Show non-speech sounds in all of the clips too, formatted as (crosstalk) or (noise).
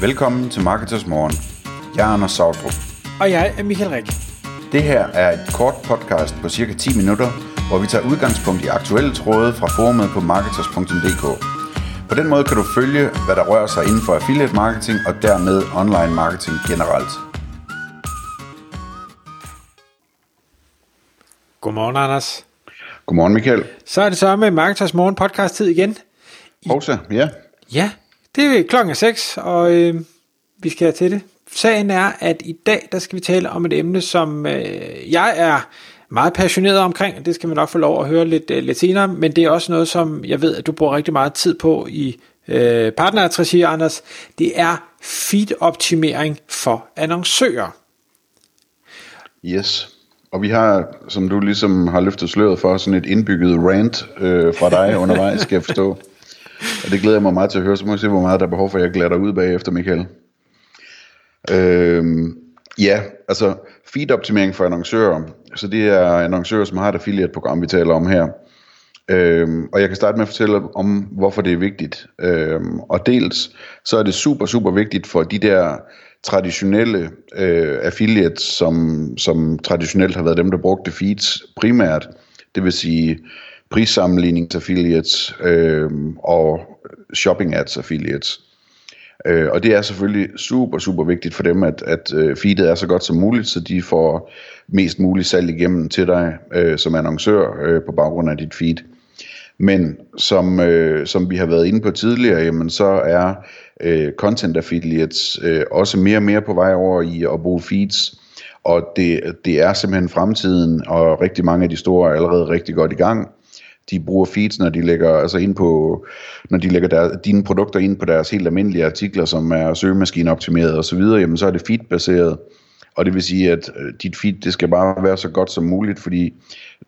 Velkommen til Marketers Morgen. Jeg er Anders Sautrup. Og jeg er Michael Rik. Det her er et kort podcast på cirka 10 minutter, hvor vi tager udgangspunkt i aktuelle tråde fra forumet på marketers.dk. På den måde kan du følge, hvad der rører sig inden for affiliate marketing og dermed online marketing generelt. Godmorgen, Anders. Godmorgen Michael. Så er det så med Marketers Morgen podcast tid igen. Hovsa, ja. Ja, det er klokken 6, og øh, vi skal have til det. Sagen er, at i dag, der skal vi tale om et emne, som øh, jeg er meget passioneret omkring. Det skal vi nok få lov at høre lidt, øh, lidt senere, men det er også noget, som jeg ved, at du bruger rigtig meget tid på i øh, partneradresse, Anders. Det er feed-optimering for annoncører. Yes. Og vi har, som du ligesom har løftet sløret for, sådan et indbygget rant øh, fra dig (laughs) undervejs, skal jeg forstå. Og det glæder jeg mig meget til at høre, så må jeg se, hvor meget der er behov for, at jeg glæder dig ud bagefter, Michael. Øhm, ja, altså feed-optimering for annoncører. Så det er annoncører, som har et affiliate-program, vi taler om her. Øhm, og jeg kan starte med at fortælle om, hvorfor det er vigtigt. Øhm, og dels, så er det super, super vigtigt for de der traditionelle øh, affiliates, som, som traditionelt har været dem, der brugte feeds primært. Det vil sige prissammenligningsaffiliates øh, og shopping ads affiliates. Øh, og det er selvfølgelig super, super vigtigt for dem, at, at øh, feedet er så godt som muligt, så de får mest muligt salg igennem til dig øh, som annoncør øh, på baggrund af dit feed. Men som, øh, som vi har været inde på tidligere, jamen så er øh, content affiliates øh, også mere og mere på vej over i at bruge feeds. Og det, det er simpelthen fremtiden, og rigtig mange af de store er allerede rigtig godt i gang de bruger feeds, når de lægger, altså ind på, når de lægger der, dine produkter ind på deres helt almindelige artikler, som er søgemaskineoptimeret og så videre, jamen så er det feedbaseret. Og det vil sige, at øh, dit feed, det skal bare være så godt som muligt, fordi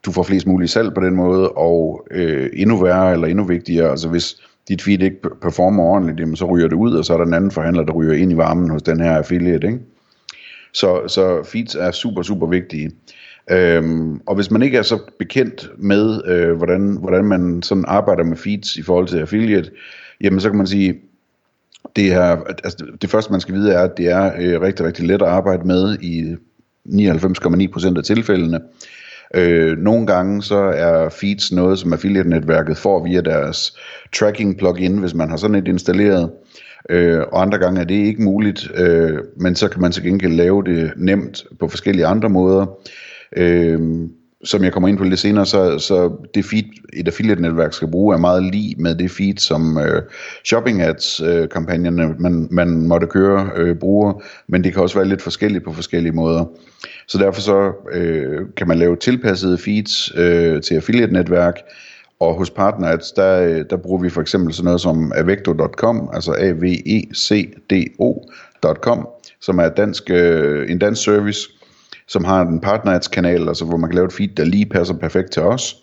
du får flest mulige salg på den måde, og øh, endnu værre eller endnu vigtigere, altså hvis dit feed ikke performer ordentligt, jamen så ryger det ud, og så er der en anden forhandler, der ryger ind i varmen hos den her affiliate, ikke? Så, så feeds er super, super vigtige. Øhm, og hvis man ikke er så bekendt med, øh, hvordan, hvordan man sådan arbejder med feeds i forhold til affiliate, jamen så kan man sige, det, er, altså det første man skal vide er, at det er øh, rigtig, rigtig let at arbejde med i 99,9% af tilfældene. Øh, nogle gange så er feeds noget, som affiliate-netværket får via deres tracking plugin, hvis man har sådan et installeret. Øh, og andre gange er det ikke muligt, øh, men så kan man til gengæld lave det nemt på forskellige andre måder. Øh, som jeg kommer ind på lidt senere, så, så det feed, et affiliate-netværk skal bruge, er meget lige med det feed, som øh, shopping ads-kampagnerne, øh, man, man måtte køre, øh, bruger, men det kan også være lidt forskelligt på forskellige måder. Så derfor så øh, kan man lave tilpassede feeds øh, til affiliate-netværk, og hos PartnerAds, der, øh, der bruger vi for eksempel sådan noget som avecdo.com, altså a v e c d ocom som er dansk, øh, en dansk service, som har en partners-kanal, altså hvor man kan lave et feed, der lige passer perfekt til os,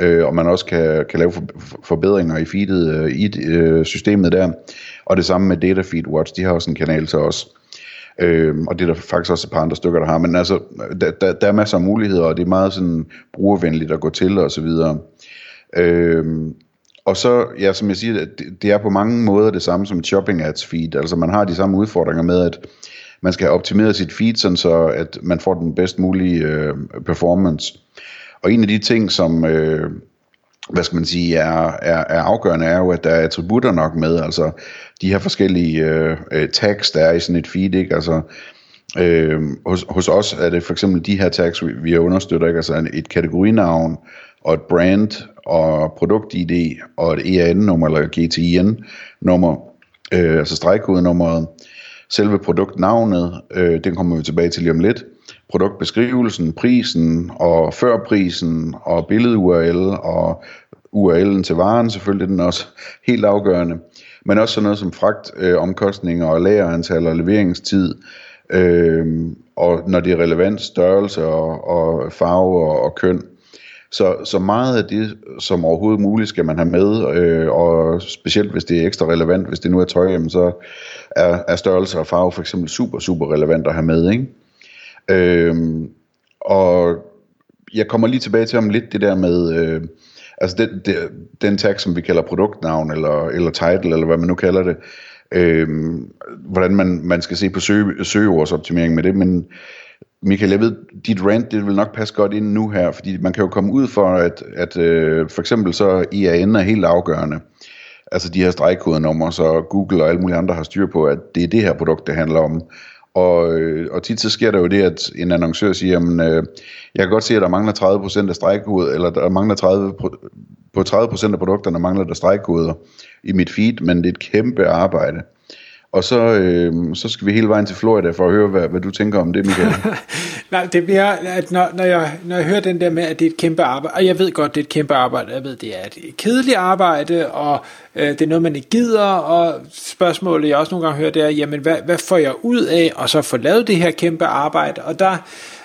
øh, og man også kan, kan lave for, forbedringer i feedet øh, i øh, systemet der. Og det samme med Data Feed Watch, de har også en kanal til os. Øh, og det er der faktisk også et par andre stykker, der har. Men altså, der, der, der er masser af muligheder, og det er meget sådan brugervenligt at gå til og så videre. Øh, og så, ja, som jeg siger, det, det er på mange måder det samme som et shopping ads feed. Altså man har de samme udfordringer med, at man skal have optimeret sit feed, sådan så at man får den bedst mulige øh, performance. Og en af de ting, som øh, hvad skal man sige, er, er, er afgørende, er jo, at der er attributter nok med, altså de her forskellige øh, øh tags, der er i sådan et feed, ikke? Altså, øh, hos, hos os er det for eksempel de her tags, vi, vi understøtter, ikke? Altså et kategorinavn, og et brand, og produkt-ID, og et EAN-nummer, eller GTIN-nummer, øh, altså stregkodenummeret, selve produktnavnet, øh, den kommer vi tilbage til lige om lidt, produktbeskrivelsen, prisen og førprisen og billed-URL og URL'en til varen, selvfølgelig den også (laughs) helt afgørende, men også sådan noget som fragtomkostninger øh, og lagerantal og leveringstid, øh, og når det er relevant størrelse og, og farve og, og køn. Så, så meget af det, som overhovedet muligt, skal man have med, øh, og specielt hvis det er ekstra relevant, hvis det nu er tøj, jamen, så er, er størrelse og farve for eksempel super, super relevant at have med. Ikke? Øh, og jeg kommer lige tilbage til om lidt det der med, øh, altså den, den, den tag, som vi kalder produktnavn, eller, eller title, eller hvad man nu kalder det, øh, hvordan man, man skal se på søge, søgeordsoptimering med det, men Michael, jeg ved, dit rant, det vil nok passe godt ind nu her, fordi man kan jo komme ud for, at, at øh, for eksempel så IAN er helt afgørende. Altså de her stregkodenummer, så Google og alle mulige andre har styr på, at det er det her produkt, det handler om. Og, øh, og tit så sker der jo det, at en annoncør siger, jamen, øh, jeg kan godt se, at der mangler 30% af stregkode, eller der mangler 30, på 30% af produkterne mangler der stregkoder i mit feed, men det er et kæmpe arbejde. Og så, øh, så skal vi hele vejen til Florida for at høre, hvad, hvad du tænker om det, Michael. (laughs) Nej, det bliver, at når, når, jeg, når jeg hører den der med, at det er et kæmpe arbejde, og jeg ved godt, det er et kæmpe arbejde, jeg ved, det er et kedeligt arbejde, og øh, det er noget, man ikke gider, og spørgsmålet, jeg også nogle gange hører, det er, jamen, hvad, hvad får jeg ud af, og så få lavet det her kæmpe arbejde, og der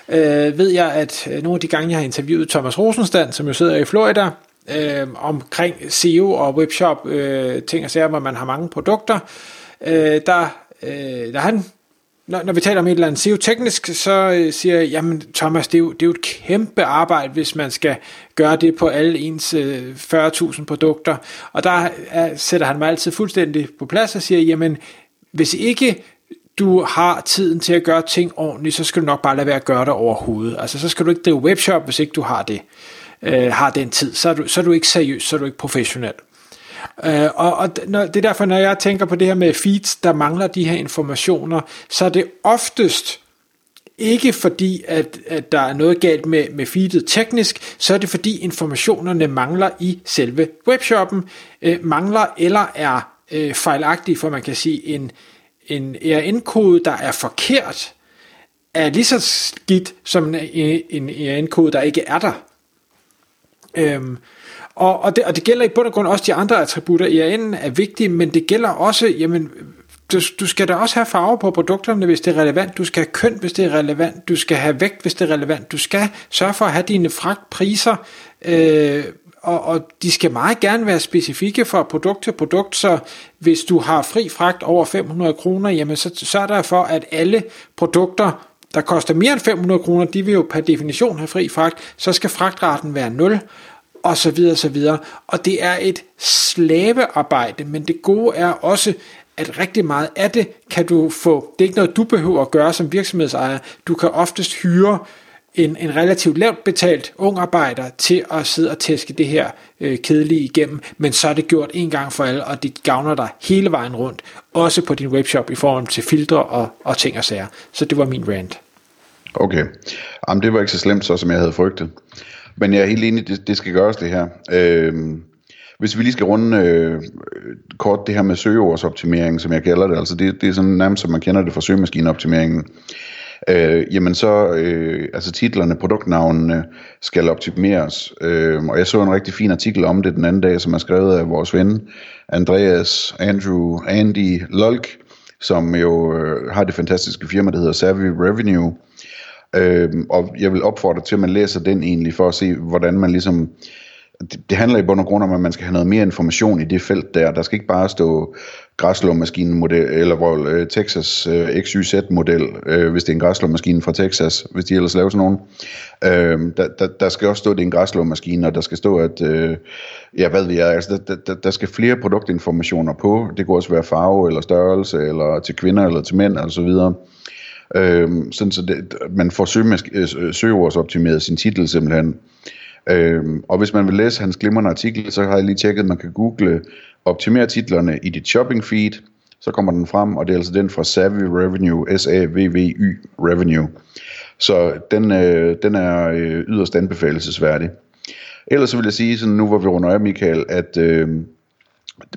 øh, ved jeg, at øh, nogle af de gange, jeg har interviewet Thomas Rosenstand, som jo sidder i Florida, øh, omkring SEO og webshop, øh, ting og sager, hvor man har mange produkter, øh, øh, der, øh, der han, når, når vi taler om et eller andet SEO-teknisk, så øh, siger jeg, jamen Thomas, det er, jo, det er jo et kæmpe arbejde, hvis man skal gøre det på alle ens øh, 40.000 produkter. Og der er, sætter han mig altid fuldstændig på plads og siger, jamen hvis ikke du har tiden til at gøre ting ordentligt, så skal du nok bare lade være at gøre det overhovedet. Altså så skal du ikke drive webshop, hvis ikke du har det, øh, har den tid. Så er, du, så er du ikke seriøs, så er du ikke professionel. Øh, og og når, det er derfor, når jeg tænker på det her med feeds, der mangler de her informationer, så er det oftest ikke fordi, at, at der er noget galt med, med feedet teknisk, så er det fordi informationerne mangler i selve webshoppen, øh, mangler eller er øh, fejlagtige, for man kan sige, en, en ERN-kode, der er forkert, er lige så skidt som en, en ERN-kode, der ikke er der. Øhm, og, og, det, og det gælder i bund og grund også de andre attributter. IAN er vigtige, men det gælder også, jamen, du, du skal da også have farve på produkterne, hvis det er relevant. Du skal have køn, hvis det er relevant. Du skal have vægt, hvis det er relevant. Du skal sørge for at have dine fragtpriser, øh, og, og de skal meget gerne være specifikke fra produkt til produkt, så hvis du har fri fragt over 500 kroner, jamen så sørg der for, at alle produkter, der koster mere end 500 kroner, de vil jo per definition have fri fragt, så skal fragtraten være 0, og så videre, og så videre. Og det er et slavearbejde, men det gode er også, at rigtig meget af det kan du få, det er ikke noget, du behøver at gøre som virksomhedsejer. Du kan oftest hyre en, en relativt lavt betalt ung arbejder til at sidde og tæske det her øh, kedelige igennem, men så er det gjort en gang for alle, og det gavner dig hele vejen rundt, også på din webshop i forhold til filtre og, og ting og sager. Så det var min rant. Okay, Jamen, det var ikke så slemt, så som jeg havde frygtet. Men jeg er helt enig, det, det skal gøres det her. Øh, hvis vi lige skal runde øh, kort det her med søgeordsoptimering, som jeg kalder det, altså det, det er sådan nærmest, som man kender det fra søgemaskineoptimeringen, øh, jamen så, øh, altså titlerne, produktnavnene skal optimeres. Øh, og jeg så en rigtig fin artikel om det den anden dag, som er skrevet af vores ven, Andreas, Andrew, Andy Lolk, som jo øh, har det fantastiske firma, der hedder Savvy Revenue, Øh, Øhm, og jeg vil opfordre til, at man læser den egentlig, for at se, hvordan man ligesom... Det, det handler i bund og grund om, at man skal have noget mere information i det felt der. Der skal ikke bare stå græslåmaskinen-model, eller hvor øh, Texas øh, XYZ-model, øh, hvis det er en græslåmaskine fra Texas, hvis de ellers laver sådan nogen. Øh, der, der, der skal også stå, at det er en græslåmaskine, og der skal stå, at, øh, ja, hvad ved jeg, altså, der, der, der skal flere produktinformationer på. Det kunne også være farve, eller størrelse, eller til kvinder, eller til mænd, og så videre. Øh, Øhm, sådan så det, man får øh, søgeordsoptimeret sin titel simpelthen. Øh, og hvis man vil læse hans glimrende artikel, så har jeg lige tjekket, at man kan google optimere titlerne i dit shopping feed, så kommer den frem, og det er altså den fra Savvy Revenue, S-A-V-V-Y Revenue. Så den, øh, den er øh, yderst anbefalesværdig. Ellers så vil jeg sige, sådan nu hvor vi runder af, Michael, at øh,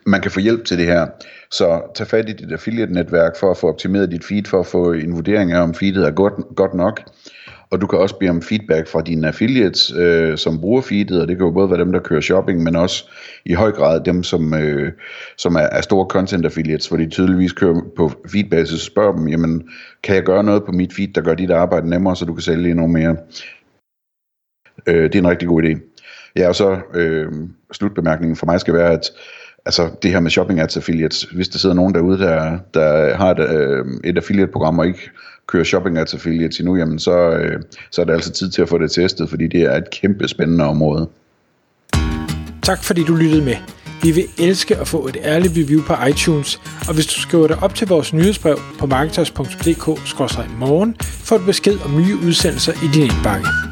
man kan få hjælp til det her. Så tag fat i dit affiliate-netværk for at få optimeret dit feed, for at få en vurdering af, om feedet er godt, godt nok. Og du kan også bede om feedback fra dine affiliates, øh, som bruger feedet, og det kan jo både være dem, der kører shopping, men også i høj grad dem, som, øh, som er, er store content affiliates, hvor de tydeligvis kører på feedbasis, spørger dem, jamen, kan jeg gøre noget på mit feed, der gør dit arbejde nemmere, så du kan sælge endnu mere? Øh, det er en rigtig god idé. Ja, og så øh, slutbemærkningen for mig skal være, at altså det her med shopping ads affiliates, hvis der sidder nogen derude, der, der har et, øh, et affiliate-program og ikke kører shopping ads affiliates endnu, jamen så, øh, så er det altså tid til at få det testet, fordi det er et kæmpe spændende område. Tak fordi du lyttede med. Vi vil elske at få et ærligt review på iTunes, og hvis du skriver dig op til vores nyhedsbrev på marketers.dk-morgen, får du besked om nye udsendelser i din indbakke.